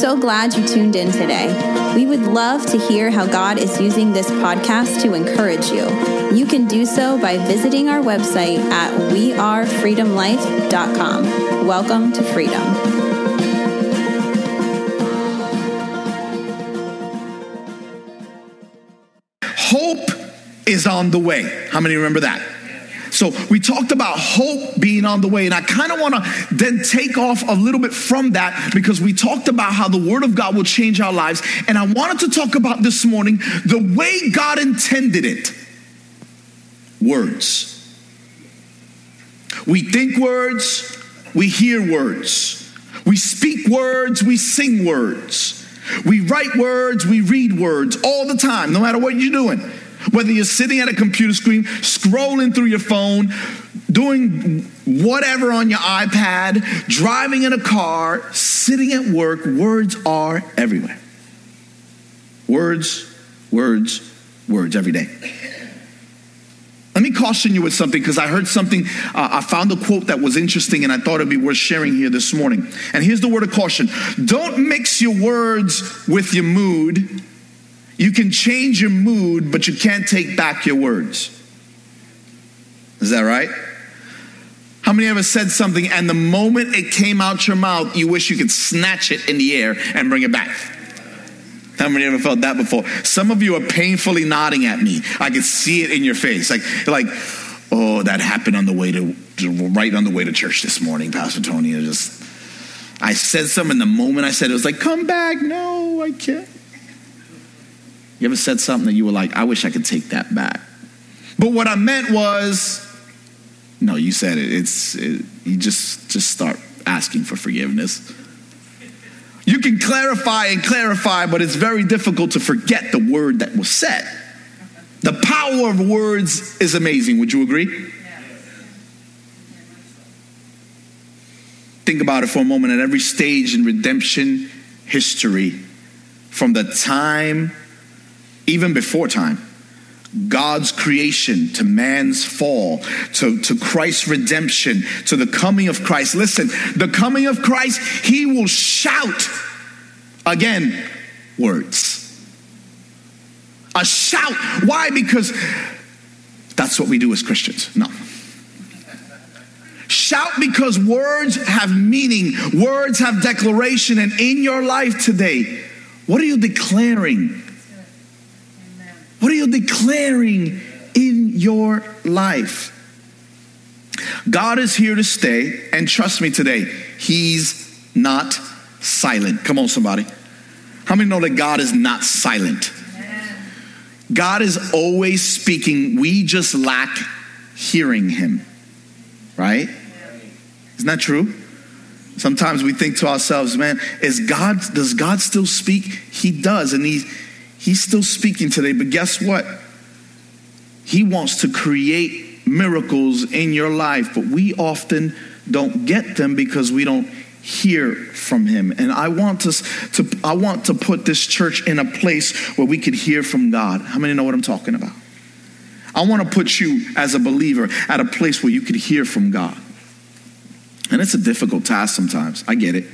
so glad you tuned in today. We would love to hear how God is using this podcast to encourage you. You can do so by visiting our website at wearefreedomlife.com. Welcome to freedom. Hope is on the way. How many remember that? So we talked about hope being on the way, and I kind of want to then take off a little bit from that because we talked about how the Word of God will change our lives, and I wanted to talk about this morning the way God intended it. Words. We think words, we hear words. We speak words, we sing words. We write words, we read words all the time, no matter what you're doing. Whether you're sitting at a computer screen, scrolling through your phone, doing whatever on your iPad, driving in a car, sitting at work, words are everywhere. Words, words, words every day. Let me caution you with something because I heard something. Uh, I found a quote that was interesting and I thought it'd be worth sharing here this morning. And here's the word of caution Don't mix your words with your mood. You can change your mood, but you can't take back your words. Is that right? How many ever said something and the moment it came out your mouth, you wish you could snatch it in the air and bring it back? How many ever felt that before? Some of you are painfully nodding at me. I can see it in your face. Like, like, oh, that happened on the way to, right on the way to church this morning, Pastor Tony. I just, I said something and the moment I said it, it was like, come back. No, I can't. You ever said something that you were like, I wish I could take that back? But what I meant was, no, you said it. It's it, you just just start asking for forgiveness. You can clarify and clarify, but it's very difficult to forget the word that was said. The power of words is amazing. Would you agree? Think about it for a moment. At every stage in redemption history, from the time, even before time, God's creation to man's fall, to, to Christ's redemption, to the coming of Christ. Listen, the coming of Christ, he will shout again words. A shout. Why? Because that's what we do as Christians. No. Shout because words have meaning, words have declaration, and in your life today, what are you declaring? What are you declaring in your life? God is here to stay, and trust me today, He's not silent. Come on, somebody. How many know that God is not silent? God is always speaking. We just lack hearing Him, right? Isn't that true? Sometimes we think to ourselves, man, is God, does God still speak? He does, and He He's still speaking today, but guess what? He wants to create miracles in your life, but we often don't get them because we don't hear from him. And I want us to I want to put this church in a place where we could hear from God. How many know what I'm talking about? I want to put you as a believer at a place where you could hear from God. And it's a difficult task sometimes. I get it.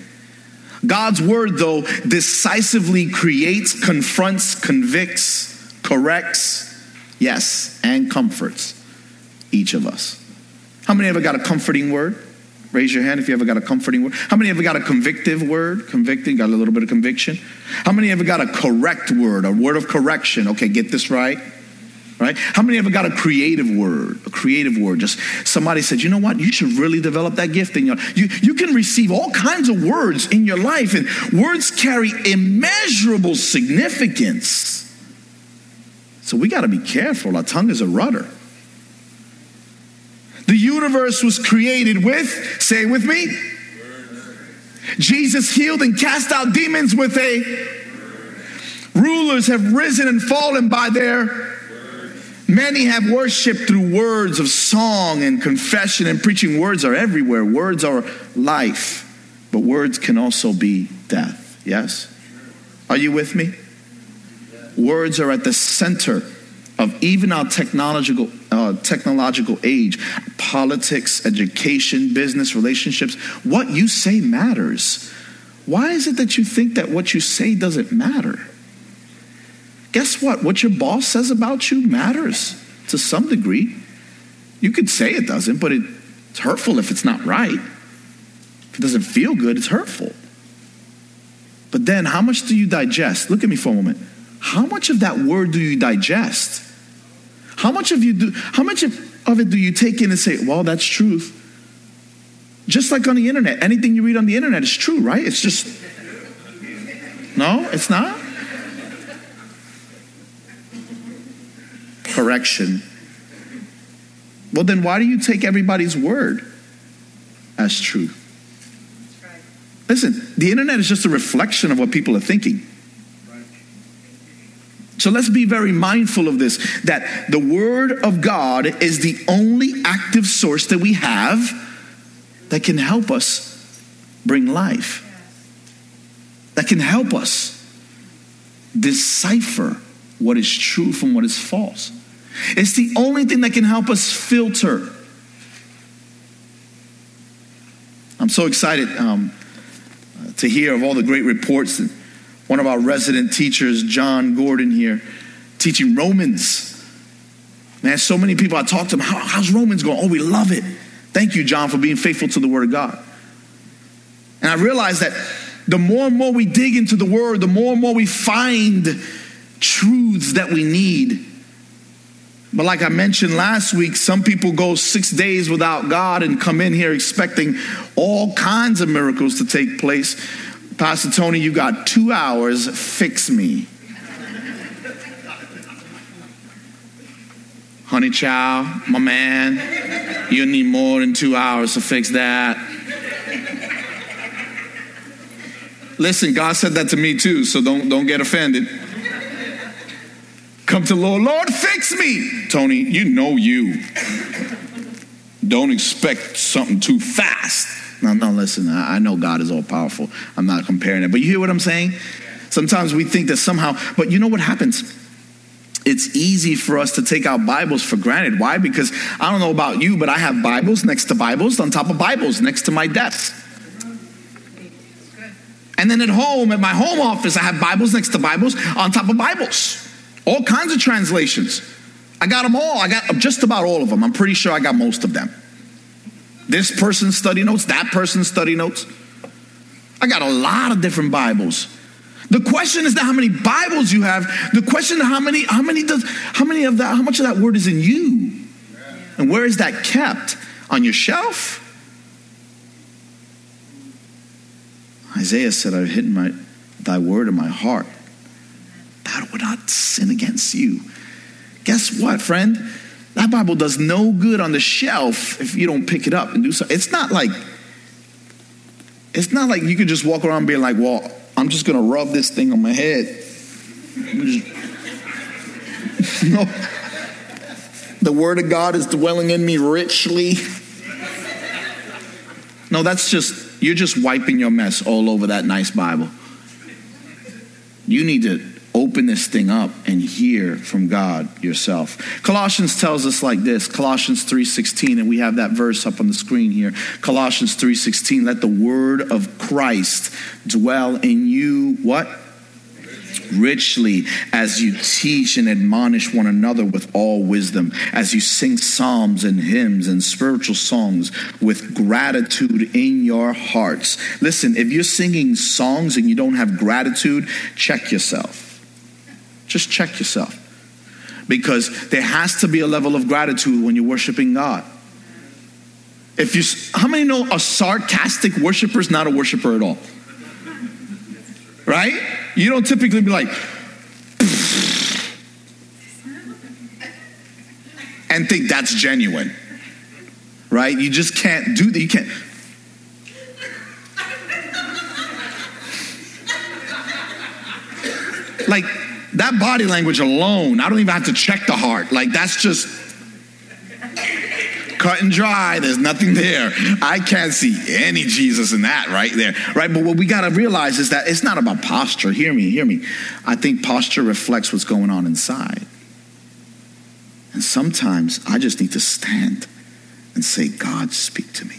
God's word, though, decisively creates, confronts, convicts, corrects, yes, and comforts each of us. How many ever got a comforting word? Raise your hand if you ever got a comforting word. How many ever got a convictive word? Convicting, got a little bit of conviction. How many ever got a correct word, a word of correction? Okay, get this right. Right? How many ever got a creative word? A creative word. Just somebody said, you know what? You should really develop that gift in your you, you can receive all kinds of words in your life, and words carry immeasurable significance. So we got to be careful. Our tongue is a rudder. The universe was created with, say it with me. Jesus healed and cast out demons with a rulers have risen and fallen by their Many have worshiped through words of song and confession and preaching. Words are everywhere. Words are life, but words can also be death. Yes? Are you with me? Words are at the center of even our technological uh, technological age politics education business relationships what you say matters why is it that you think that what you say doesn't matter? Guess what? What your boss says about you matters to some degree. You could say it doesn't, but it's hurtful if it's not right. If it doesn't feel good, it's hurtful. But then, how much do you digest? Look at me for a moment. How much of that word do you digest? How much of you do? How much of, of it do you take in and say, "Well, that's truth"? Just like on the internet, anything you read on the internet is true, right? It's just no, it's not. Correction. Well, then why do you take everybody's word as true? Listen, the internet is just a reflection of what people are thinking. So let's be very mindful of this that the Word of God is the only active source that we have that can help us bring life, that can help us decipher what is true from what is false. It's the only thing that can help us filter. I'm so excited um, to hear of all the great reports. That one of our resident teachers, John Gordon, here, teaching Romans. Man, so many people I talk to them, How, how's Romans going? Oh, we love it. Thank you, John, for being faithful to the Word of God. And I realize that the more and more we dig into the Word, the more and more we find truths that we need. But like I mentioned last week, some people go six days without God and come in here expecting all kinds of miracles to take place. Pastor Tony, you got two hours, fix me. Honey child, my man, you need more than two hours to fix that. Listen, God said that to me too, so don't, don't get offended. Come to Lord, Lord, fix me. Tony, you know you. Don't expect something too fast. No, no, listen, I know God is all powerful. I'm not comparing it. But you hear what I'm saying? Sometimes we think that somehow, but you know what happens? it's easy for us to take our Bibles for granted. Why? Because I don't know about you, but I have Bibles next to Bibles on top of Bibles next to my desk. And then at home, at my home office, I have Bibles next to Bibles on top of Bibles. All kinds of translations. I got them all. I got just about all of them. I'm pretty sure I got most of them. This person's study notes, that person's study notes. I got a lot of different Bibles. The question is not how many Bibles you have. The question is how many, how many does, how many of that, how much of that word is in you? And where is that kept? On your shelf? Isaiah said, I've hidden my, thy word in my heart. That would not sin against you. Guess what, friend? That Bible does no good on the shelf if you don't pick it up and do so. It's not like, it's not like you could just walk around being like, well, I'm just going to rub this thing on my head. no. The word of God is dwelling in me richly. No, that's just, you're just wiping your mess all over that nice Bible. You need to open this thing up and hear from God yourself. Colossians tells us like this, Colossians 3:16 and we have that verse up on the screen here. Colossians 3:16 let the word of Christ dwell in you what? richly as you teach and admonish one another with all wisdom, as you sing psalms and hymns and spiritual songs with gratitude in your hearts. Listen, if you're singing songs and you don't have gratitude, check yourself. Just check yourself. Because there has to be a level of gratitude when you're worshiping God. If you, how many know a sarcastic worshiper is not a worshiper at all? Right? You don't typically be like, and think that's genuine. Right? You just can't do that. You can't. Like, that body language alone, I don't even have to check the heart. Like, that's just cut and dry. There's nothing there. I can't see any Jesus in that right there. Right? But what we got to realize is that it's not about posture. Hear me, hear me. I think posture reflects what's going on inside. And sometimes I just need to stand and say, God, speak to me.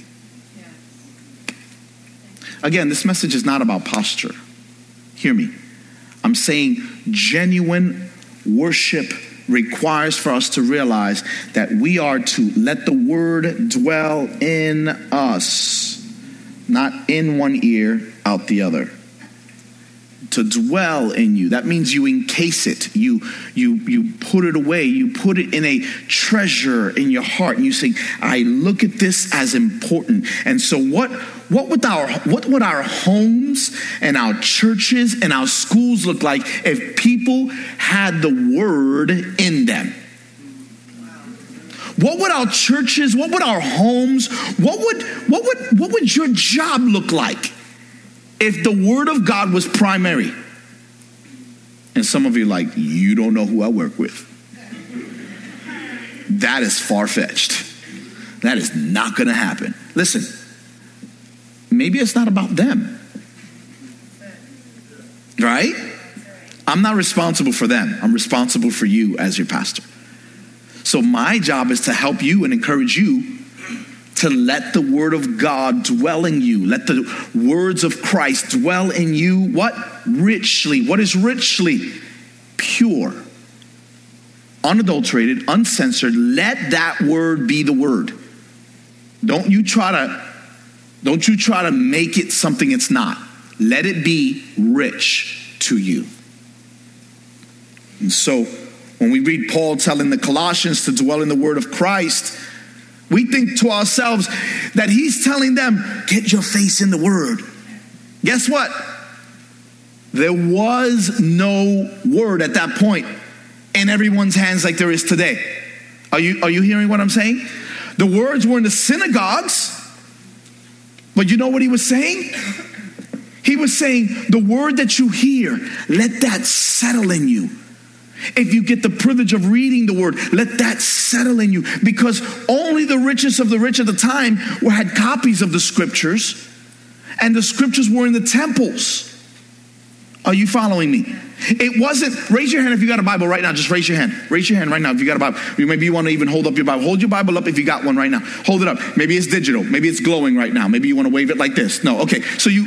Again, this message is not about posture. Hear me. I'm saying genuine worship requires for us to realize that we are to let the word dwell in us, not in one ear, out the other to dwell in you. That means you encase it. You you you put it away. You put it in a treasure in your heart. And you say, I look at this as important. And so what what would our what would our homes and our churches and our schools look like if people had the word in them? What would our churches, what would our homes, what would what would what would your job look like? If the word of God was primary, and some of you like, you don't know who I work with. That is far fetched. That is not going to happen. Listen, maybe it's not about them. Right? I'm not responsible for them. I'm responsible for you as your pastor. So my job is to help you and encourage you to let the word of God dwell in you. Let the words of Christ dwell in you. What? Richly. What is richly? Pure, unadulterated, uncensored. Let that word be the word. Don't you try to don't you try to make it something it's not. Let it be rich to you. And so when we read Paul telling the Colossians to dwell in the word of Christ, we think to ourselves that he's telling them, get your face in the word. Guess what? There was no word at that point in everyone's hands like there is today. Are you, are you hearing what I'm saying? The words were in the synagogues, but you know what he was saying? He was saying, the word that you hear, let that settle in you. If you get the privilege of reading the word, let that settle in you because only the richest of the rich at the time were, had copies of the scriptures, and the scriptures were in the temples. Are you following me? It wasn't, raise your hand if you got a Bible right now. Just raise your hand. Raise your hand right now if you got a Bible. Maybe you want to even hold up your Bible. Hold your Bible up if you got one right now. Hold it up. Maybe it's digital. Maybe it's glowing right now. Maybe you want to wave it like this. No, okay. So you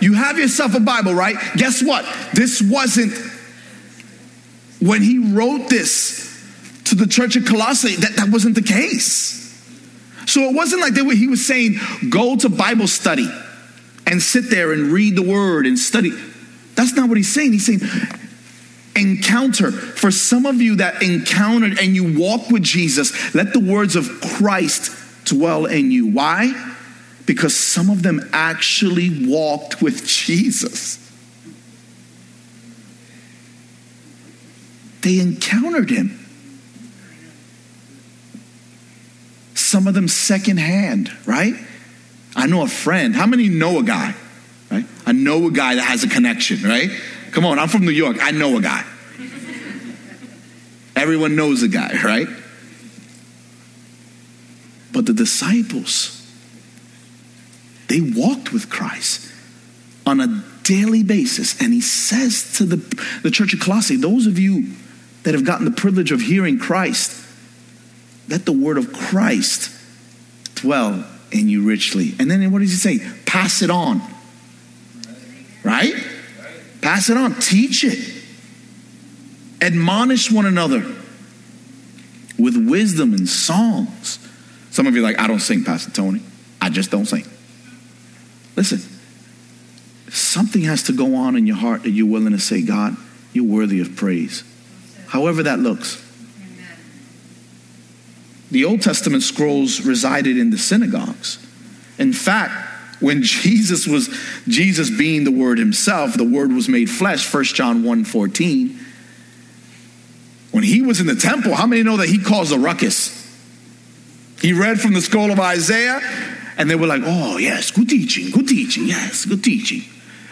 you have yourself a Bible, right? Guess what? This wasn't when he wrote this to the church of Colossae, that, that wasn't the case. So it wasn't like they were, he was saying, go to Bible study and sit there and read the word and study. That's not what he's saying. He's saying, encounter. For some of you that encountered and you walk with Jesus, let the words of Christ dwell in you. Why? Because some of them actually walked with Jesus. They encountered him. Some of them secondhand, right? I know a friend. How many know a guy? Right? I know a guy that has a connection, right? Come on, I'm from New York. I know a guy. Everyone knows a guy, right? But the disciples, they walked with Christ on a daily basis. And he says to the, the church of Colossae, those of you that have gotten the privilege of hearing Christ, let the word of Christ dwell in you richly. And then what does he say? Pass it on. Right? Pass it on. Teach it. Admonish one another with wisdom and songs. Some of you are like, I don't sing, Pastor Tony. I just don't sing. Listen, something has to go on in your heart that you're willing to say, God, you're worthy of praise however that looks. The Old Testament scrolls resided in the synagogues. In fact, when Jesus was Jesus being the word himself, the word was made flesh, 1 John 1 14. When he was in the temple, how many know that he caused a ruckus? He read from the scroll of Isaiah, and they were like, oh, yes, good teaching, good teaching, yes, good teaching.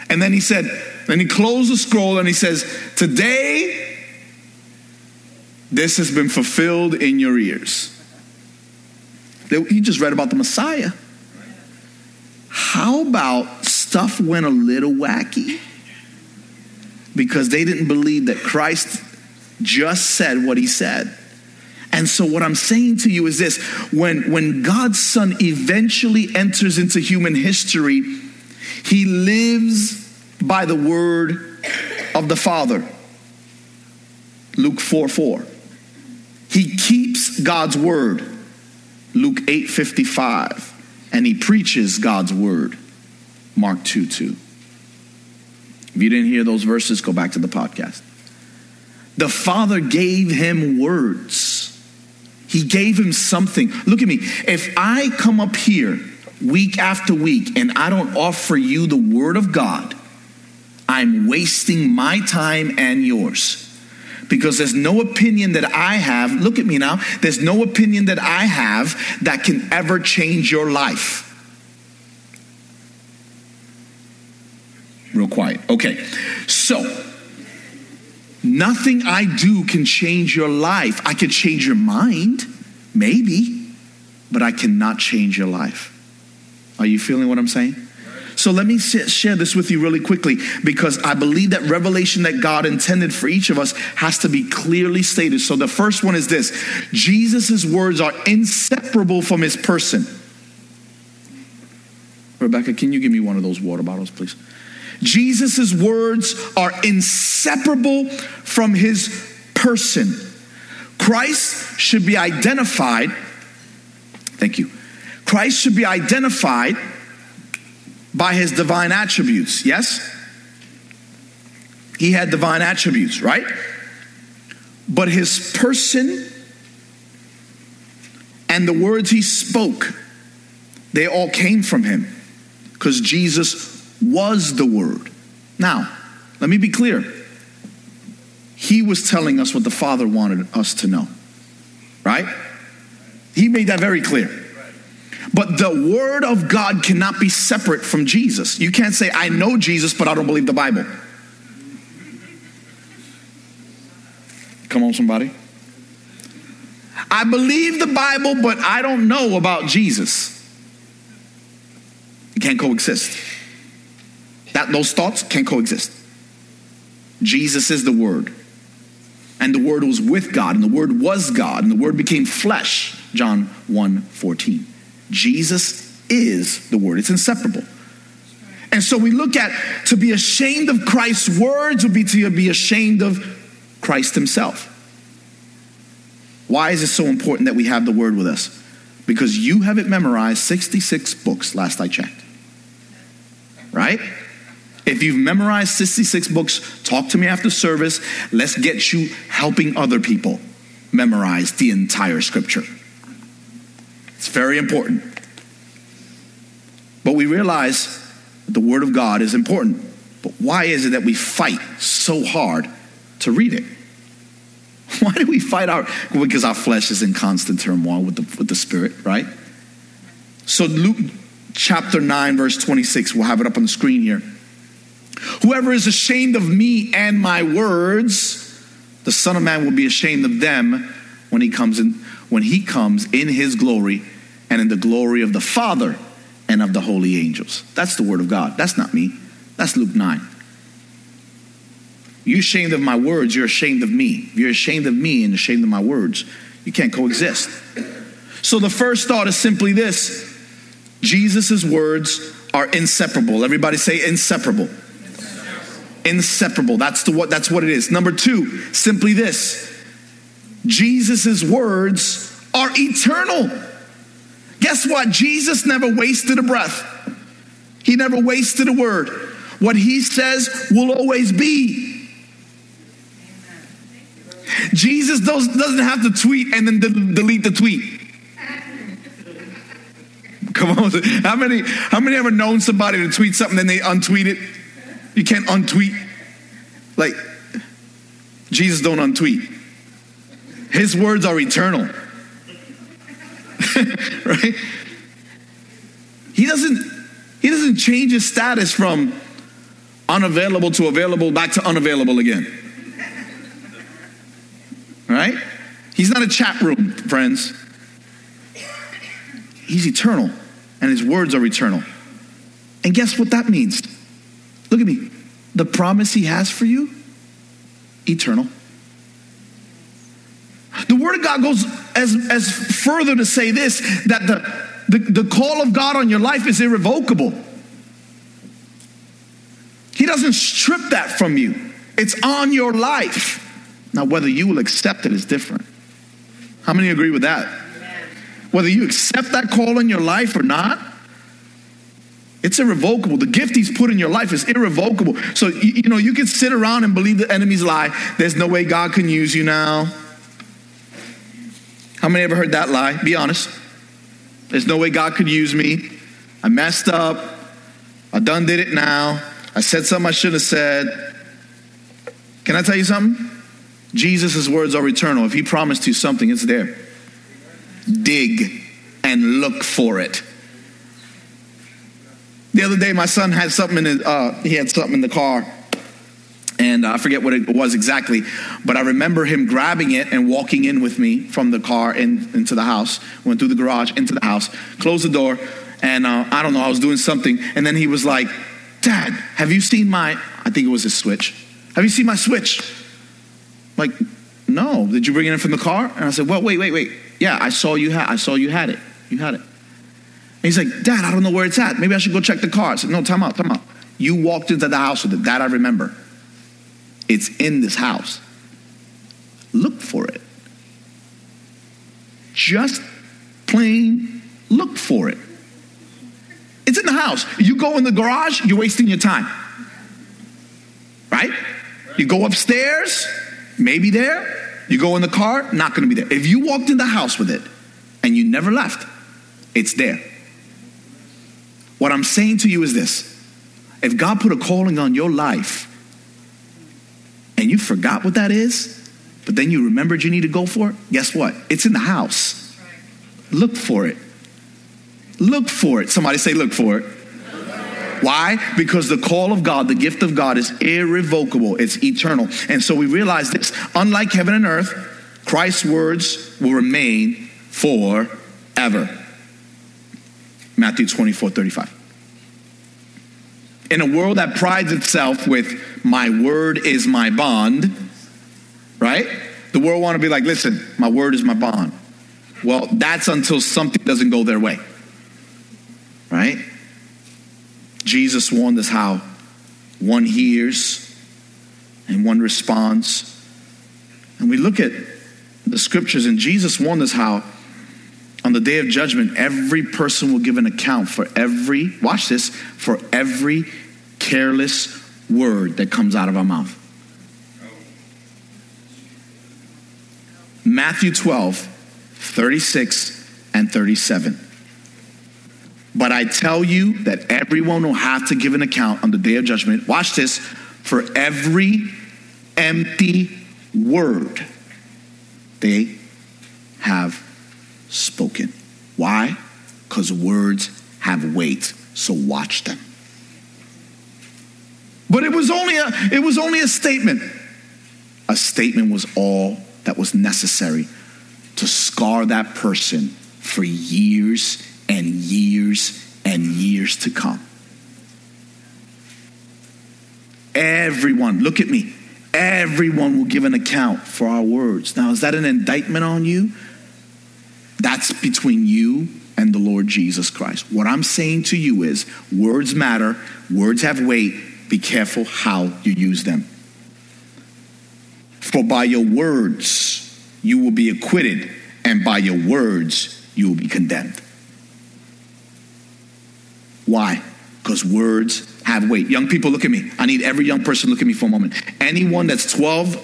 And then he said, then he closed the scroll and he says, Today this has been fulfilled in your ears. You just read about the Messiah. How about stuff went a little wacky? Because they didn't believe that Christ just said what he said. And so, what I'm saying to you is this when, when God's Son eventually enters into human history, He lives by the word of the Father. Luke 4 4. He keeps God's word. Luke 8 55. And he preaches God's word. Mark 2 2. If you didn't hear those verses, go back to the podcast. The Father gave him words. He gave him something. Look at me. If I come up here week after week and I don't offer you the Word of God, I'm wasting my time and yours. Because there's no opinion that I have, look at me now, there's no opinion that I have that can ever change your life. Real quiet. Okay. So, nothing I do can change your life. I can change your mind, maybe, but I cannot change your life. Are you feeling what I'm saying? So let me share this with you really quickly because I believe that revelation that God intended for each of us has to be clearly stated. So the first one is this Jesus' words are inseparable from his person. Rebecca, can you give me one of those water bottles, please? Jesus' words are inseparable from his person. Christ should be identified, thank you. Christ should be identified by his divine attributes, yes? He had divine attributes, right? But his person and the words he spoke, they all came from him because Jesus was the Word. Now, let me be clear. He was telling us what the Father wanted us to know, right? He made that very clear. But the Word of God cannot be separate from Jesus. You can't say, I know Jesus, but I don't believe the Bible. Come on, somebody. I believe the Bible, but I don't know about Jesus. It can't coexist. That those thoughts can't coexist. Jesus is the Word. And the Word was with God, and the Word was God, and the Word became flesh. John 1 14. Jesus is the Word, it's inseparable. And so we look at to be ashamed of Christ's words would be to be ashamed of Christ Himself. Why is it so important that we have the Word with us? Because you have it memorized 66 books, last I checked. Right? If you've memorized 66 books, talk to me after service. Let's get you helping other people memorize the entire scripture. It's very important. But we realize that the Word of God is important. But why is it that we fight so hard to read it? Why do we fight our because our flesh is in constant turmoil with the with the spirit, right? So Luke chapter 9 verse 26, we'll have it up on the screen here. Whoever is ashamed of me and my words, the Son of Man will be ashamed of them when he comes in when he comes in his glory and in the glory of the Father and of the holy angels. That's the word of God. That's not me. That's Luke 9. You're ashamed of my words, you're ashamed of me. You're ashamed of me and ashamed of my words. You can't coexist. So the first thought is simply this Jesus' words are inseparable. Everybody say inseparable. Inseparable. That's the what that's what it is. Number 2, simply this. Jesus' words are eternal. Guess what? Jesus never wasted a breath. He never wasted a word. What he says will always be. Jesus doesn't have to tweet and then delete the tweet. Come on. How many, how many ever known somebody to tweet something and they untweet it? You can't untweet. Like, Jesus don't untweet. His words are eternal. right? He doesn't he doesn't change his status from unavailable to available back to unavailable again. Right? He's not a chat room, friends. He's eternal, and his words are eternal. And guess what that means? Look at me. The promise he has for you, eternal. The word of God goes as, as further to say this that the, the, the call of God on your life is irrevocable. He doesn't strip that from you, it's on your life. Now, whether you will accept it is different. How many agree with that? Whether you accept that call in your life or not, it's irrevocable. The gift he's put in your life is irrevocable. So, you, you know, you can sit around and believe the enemy's lie. There's no way God can use you now. How many ever heard that lie? Be honest. There's no way God could use me. I messed up. I done did it now. I said something I shouldn't have said. Can I tell you something? Jesus' words are eternal. If he promised you something, it's there. Dig and look for it. The other day, my son had something in his, uh, he had something in the car, and I forget what it was exactly, but I remember him grabbing it and walking in with me from the car in, into the house. Went through the garage into the house, closed the door, and uh, I don't know, I was doing something, and then he was like, "Dad, have you seen my? I think it was his switch. Have you seen my switch?" Like, no. Did you bring it in from the car? And I said, "Well, wait, wait, wait. Yeah, I saw you had. I saw you had it. You had it." And he's like, Dad, I don't know where it's at. Maybe I should go check the car. I said, No, time out, time out. You walked into the house with it. That I remember. It's in this house. Look for it. Just plain look for it. It's in the house. You go in the garage, you're wasting your time. Right? You go upstairs, maybe there. You go in the car, not going to be there. If you walked in the house with it and you never left, it's there. What I'm saying to you is this if God put a calling on your life forgot what that is, but then you remembered you need to go for it, guess what? It's in the house. Look for it. Look for it. Somebody say, look for it. Why? Because the call of God, the gift of God is irrevocable, it's eternal. And so we realize this unlike heaven and earth, Christ's words will remain forever. Matthew 24 35. In a world that prides itself with, my word is my bond, right? The world want to be like, listen, my word is my bond. Well, that's until something doesn't go their way, right? Jesus warned us how one hears and one responds. And we look at the scriptures, and Jesus warned us how on the day of judgment, every person will give an account for every, watch this, for every careless word that comes out of our mouth. Matthew 12, 36 and 37. But I tell you that everyone will have to give an account on the day of judgment. Watch this for every empty word they have spoken. Why? Because words have weight, so watch them. But it was only a it was only a statement. A statement was all that was necessary to scar that person for years and years and years to come. Everyone, look at me. Everyone will give an account for our words. Now, is that an indictment on you? That's between you and the Lord Jesus Christ. What I'm saying to you is words matter, words have weight. Be careful how you use them. For by your words you will be acquitted, and by your words you will be condemned. Why? Because words have weight. Young people, look at me. I need every young person look at me for a moment. Anyone that's 12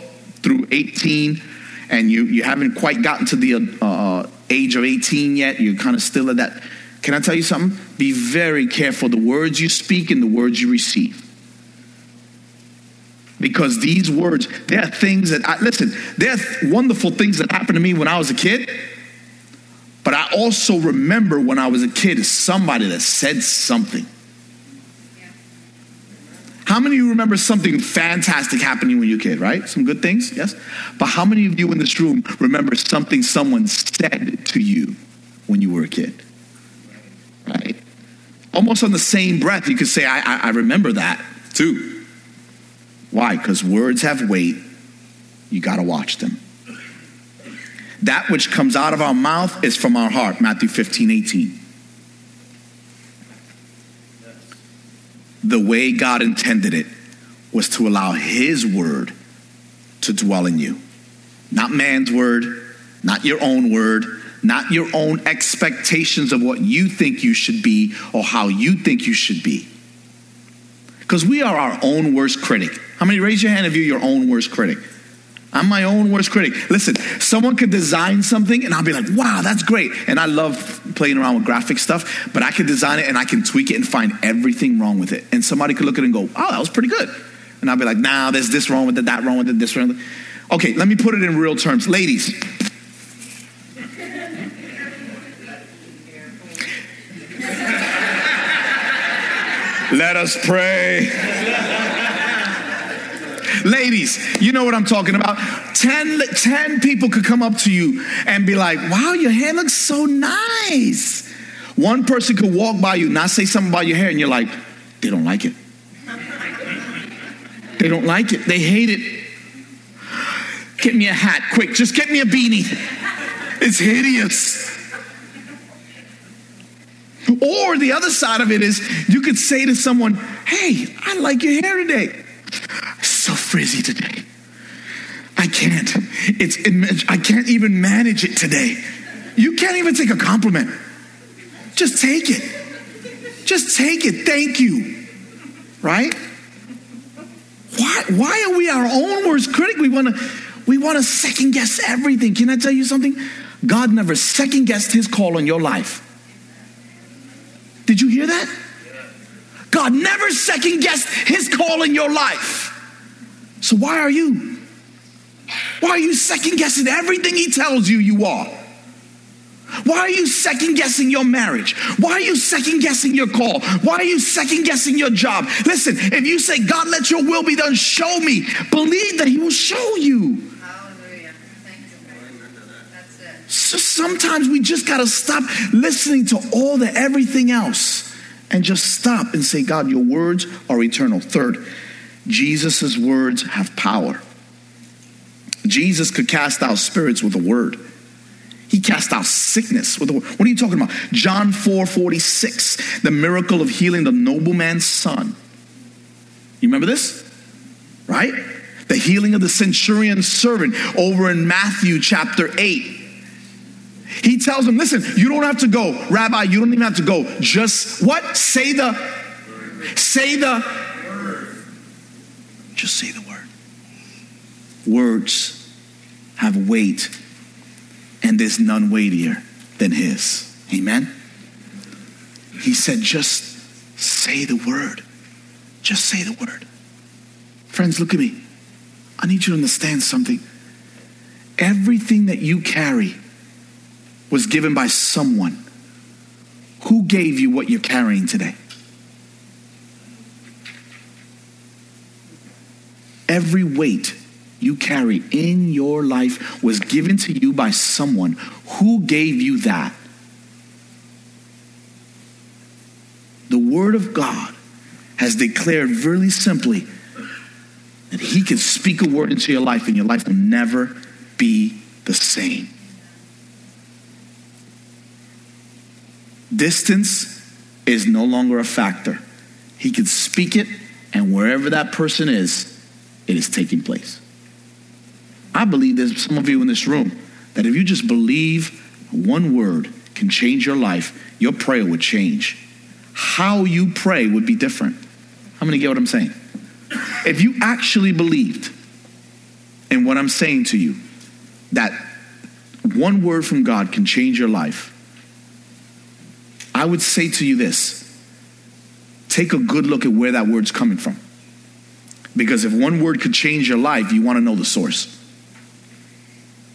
through 18 and you, you haven't quite gotten to the uh, age of 18 yet, you're kind of still at that. Can I tell you something? Be very careful the words you speak and the words you receive. Because these words, they are things that, I, listen, they're wonderful things that happened to me when I was a kid. But I also remember when I was a kid, somebody that said something. How many of you remember something fantastic happening when you were a kid, right? Some good things, yes? But how many of you in this room remember something someone said to you when you were a kid? Right? Almost on the same breath, you could say, I, I, I remember that too. Why? Because words have weight. You got to watch them. That which comes out of our mouth is from our heart, Matthew 15, 18. The way God intended it was to allow his word to dwell in you. Not man's word, not your own word, not your own expectations of what you think you should be or how you think you should be. Because we are our own worst critic. How many raise your hand if you're your own worst critic? I'm my own worst critic. Listen, someone could design something and I'll be like, wow, that's great. And I love playing around with graphic stuff, but I can design it and I can tweak it and find everything wrong with it. And somebody could look at it and go, oh, that was pretty good. And I'll be like, nah, there's this wrong with it, that wrong with it, this wrong with it. Okay, let me put it in real terms. Ladies, let us pray. Ladies, you know what I'm talking about. Ten, ten people could come up to you and be like, wow, your hair looks so nice. One person could walk by you, not say something about your hair, and you're like, they don't like it. They don't like it. They hate it. Get me a hat, quick. Just get me a beanie. It's hideous. Or the other side of it is you could say to someone, Hey, I like your hair today frizzy today. I can't. It's I can't even manage it today. You can't even take a compliment. Just take it. Just take it. Thank you. Right? Why, why are we our own worst critic? We want to we want to second guess everything. Can I tell you something? God never second guessed his call on your life. Did you hear that? God never second guessed his call in your life. So why are you? Why are you second guessing everything he tells you you are? Why are you second guessing your marriage? Why are you second guessing your call? Why are you second guessing your job? Listen, if you say, God, let your will be done, show me, believe that he will show you. Hallelujah. Thank you, Lord. That's it. So sometimes we just got to stop listening to all the everything else and just stop and say, God, your words are eternal. Third, Jesus' words have power. Jesus could cast out spirits with a word. He cast out sickness with a word. What are you talking about? John 4 46, the miracle of healing the nobleman's son. You remember this? Right? The healing of the centurion's servant over in Matthew chapter 8. He tells him, listen, you don't have to go. Rabbi, you don't even have to go. Just what? Say the, say the just say the word. Words have weight, and there's none weightier than his. Amen? He said, just say the word. Just say the word. Friends, look at me. I need you to understand something. Everything that you carry was given by someone. Who gave you what you're carrying today? Every weight you carry in your life was given to you by someone who gave you that. The Word of God has declared really simply that He can speak a word into your life and your life will never be the same. Distance is no longer a factor. He can speak it, and wherever that person is, it is taking place. I believe there's some of you in this room that if you just believe one word can change your life, your prayer would change. How you pray would be different. How many get what I'm saying? If you actually believed in what I'm saying to you, that one word from God can change your life, I would say to you this take a good look at where that word's coming from. Because if one word could change your life, you want to know the source.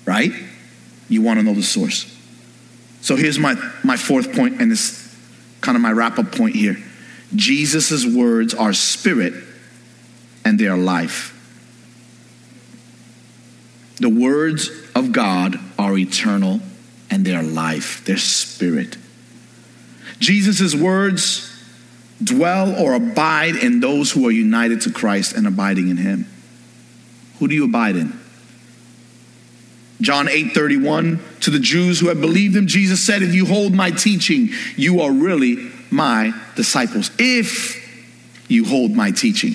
Right? You want to know the source. So here's my, my fourth point, and this kind of my wrap up point here. Jesus' words are spirit and they are life. The words of God are eternal and they are life, they're spirit. Jesus' words dwell or abide in those who are united to Christ and abiding in him. Who do you abide in? John 8 31, to the Jews who have believed him, Jesus said, If you hold my teaching, you are really my disciples. If you hold my teaching.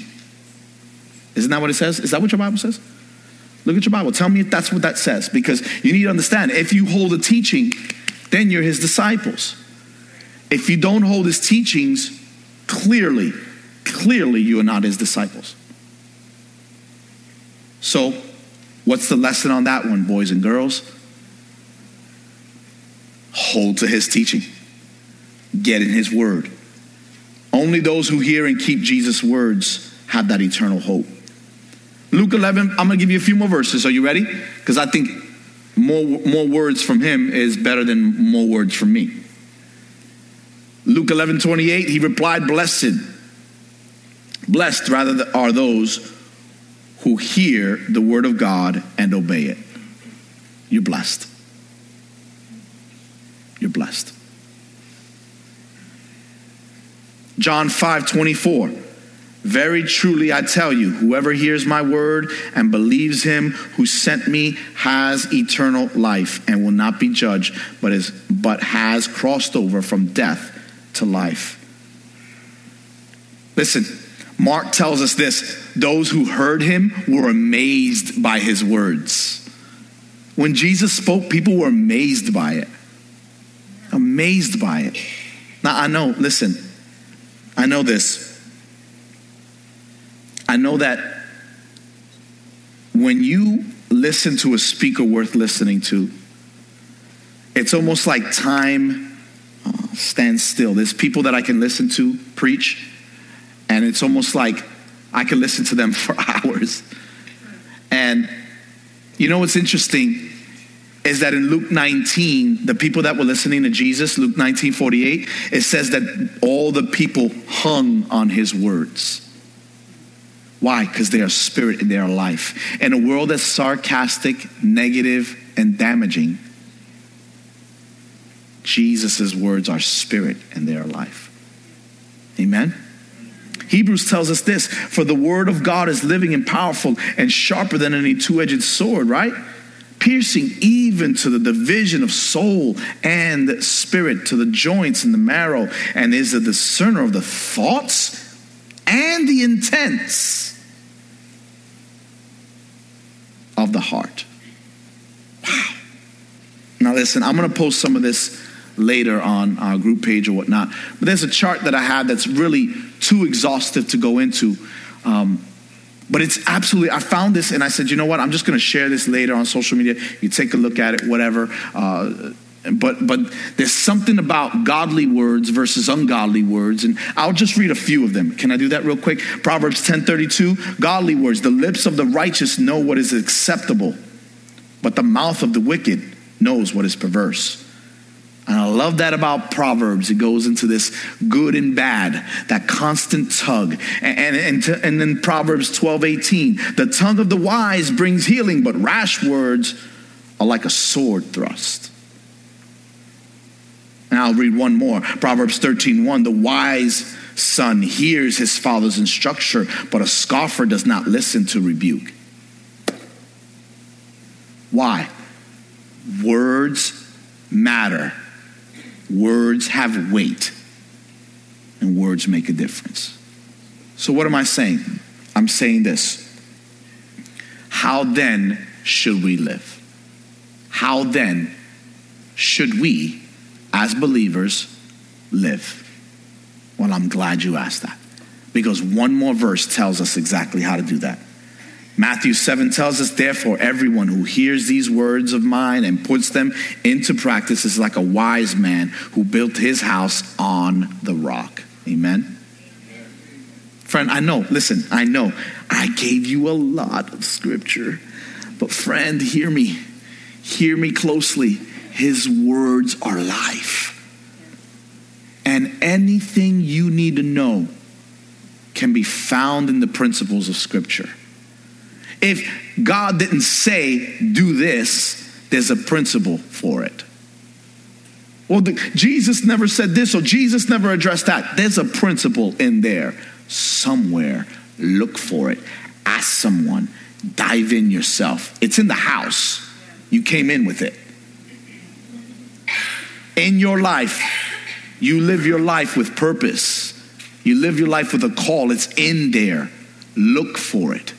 Isn't that what it says? Is that what your Bible says? Look at your Bible. Tell me if that's what that says. Because you need to understand if you hold a teaching, then you're his disciples. If you don't hold his teachings, clearly, clearly you are not his disciples. So, what's the lesson on that one, boys and girls? Hold to his teaching, get in his word. Only those who hear and keep Jesus' words have that eternal hope. Luke 11, I'm going to give you a few more verses. Are you ready? Because I think more, more words from him is better than more words from me. Luke 11, 28, he replied, Blessed, blessed rather are those who hear the word of God and obey it. You're blessed. You're blessed. John 5, 24. Very truly I tell you, whoever hears my word and believes him who sent me has eternal life and will not be judged, but is but has crossed over from death to life. Listen, Mark tells us this those who heard him were amazed by his words. When Jesus spoke, people were amazed by it. Amazed by it. Now, I know, listen, I know this. I know that when you listen to a speaker worth listening to, it's almost like time stands still. There's people that I can listen to preach, and it's almost like I can listen to them for hours. And you know what's interesting is that in Luke 19, the people that were listening to Jesus, Luke 19 48, it says that all the people hung on his words. Why? Because they are spirit and they are life. In a world that's sarcastic, negative, and damaging, Jesus' words are spirit and they are life. Amen? Hebrews tells us this for the word of God is living and powerful and sharper than any two edged sword, right? Piercing even to the division of soul and spirit, to the joints and the marrow, and is a discerner of the thoughts and the intents of the heart. Wow. Now, listen, I'm going to post some of this later on our group page or whatnot. But there's a chart that I have that's really too exhaustive to go into. Um, but it's absolutely, I found this and I said, you know what, I'm just going to share this later on social media. You take a look at it, whatever. Uh, but but there's something about godly words versus ungodly words and i'll just read a few of them can i do that real quick proverbs 10:32 godly words the lips of the righteous know what is acceptable but the mouth of the wicked knows what is perverse and I love that about Proverbs. It goes into this good and bad, that constant tug. And, and, and, to, and then Proverbs 12, 18. The tongue of the wise brings healing, but rash words are like a sword thrust. And I'll read one more. Proverbs 13, 1. The wise son hears his father's instruction, but a scoffer does not listen to rebuke. Why? Words matter. Words have weight. And words make a difference. So, what am I saying? I'm saying this. How then should we live? How then should we as believers live? Well, I'm glad you asked that because one more verse tells us exactly how to do that. Matthew 7 tells us, therefore, everyone who hears these words of mine and puts them into practice is like a wise man who built his house on the rock. Amen. Friend, I know, listen, I know I gave you a lot of scripture, but friend, hear me. Hear me closely. His words are life. And anything you need to know can be found in the principles of Scripture. If God didn't say, do this, there's a principle for it. Well, the, Jesus never said this, or Jesus never addressed that. There's a principle in there somewhere. Look for it. Ask someone. Dive in yourself. It's in the house. You came in with it in your life, you live your life with purpose. You live your life with a call. It's in there. Look for it.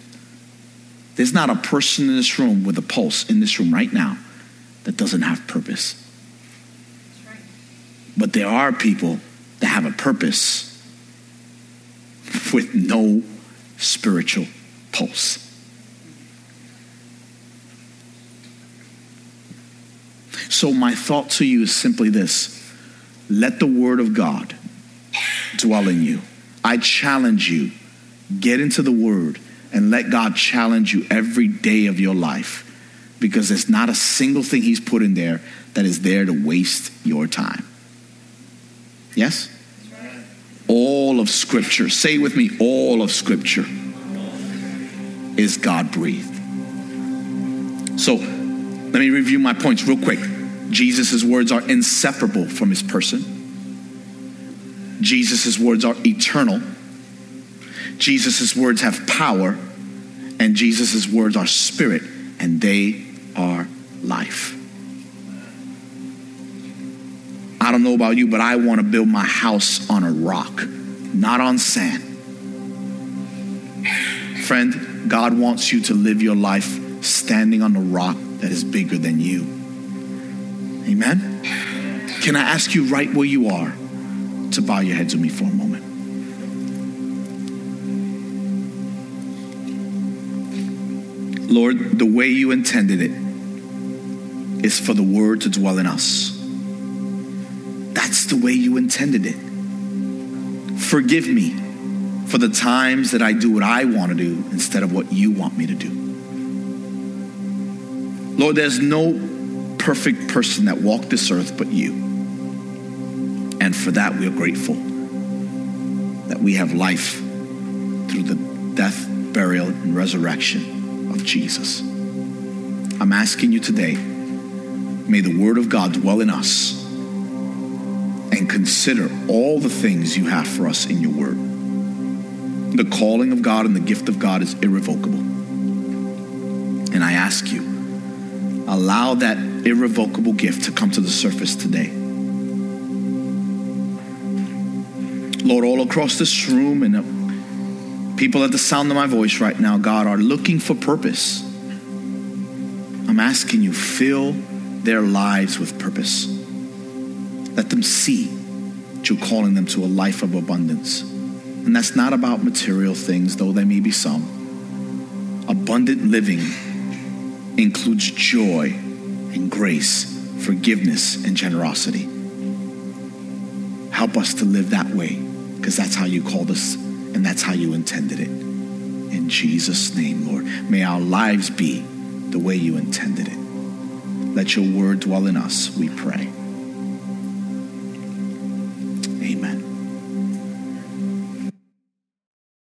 There's not a person in this room with a pulse in this room right now that doesn't have purpose. But there are people that have a purpose with no spiritual pulse. So, my thought to you is simply this let the Word of God dwell in you. I challenge you, get into the Word and let God challenge you every day of your life because there's not a single thing He's put in there that is there to waste your time. Yes? All of Scripture, say with me, all of Scripture is God breathed. So let me review my points real quick. Jesus' words are inseparable from his person. Jesus' words are eternal. Jesus' words have power. And Jesus' words are spirit, and they are life. I don't know about you, but I want to build my house on a rock, not on sand. Friend, God wants you to live your life standing on the rock that is bigger than you. Amen? Can I ask you right where you are to bow your heads with me for a moment? Lord, the way you intended it is for the word to dwell in us. That's the way you intended it. Forgive me for the times that I do what I want to do instead of what you want me to do. Lord, there's no perfect person that walked this earth but you. And for that, we are grateful that we have life through the death, burial, and resurrection Jesus. I'm asking you today, may the Word of God dwell in us and consider all the things you have for us in your Word. The calling of God and the gift of God is irrevocable. And I ask you, allow that irrevocable gift to come to the surface today. Lord, all across this room and people at the sound of my voice right now, God, are looking for purpose. I'm asking you, fill their lives with purpose. Let them see that you're calling them to a life of abundance. And that's not about material things, though there may be some. Abundant living includes joy and grace, forgiveness and generosity. Help us to live that way because that's how you called us and that's how you intended it. In Jesus' name, Lord, may our lives be the way you intended it. Let your word dwell in us, we pray.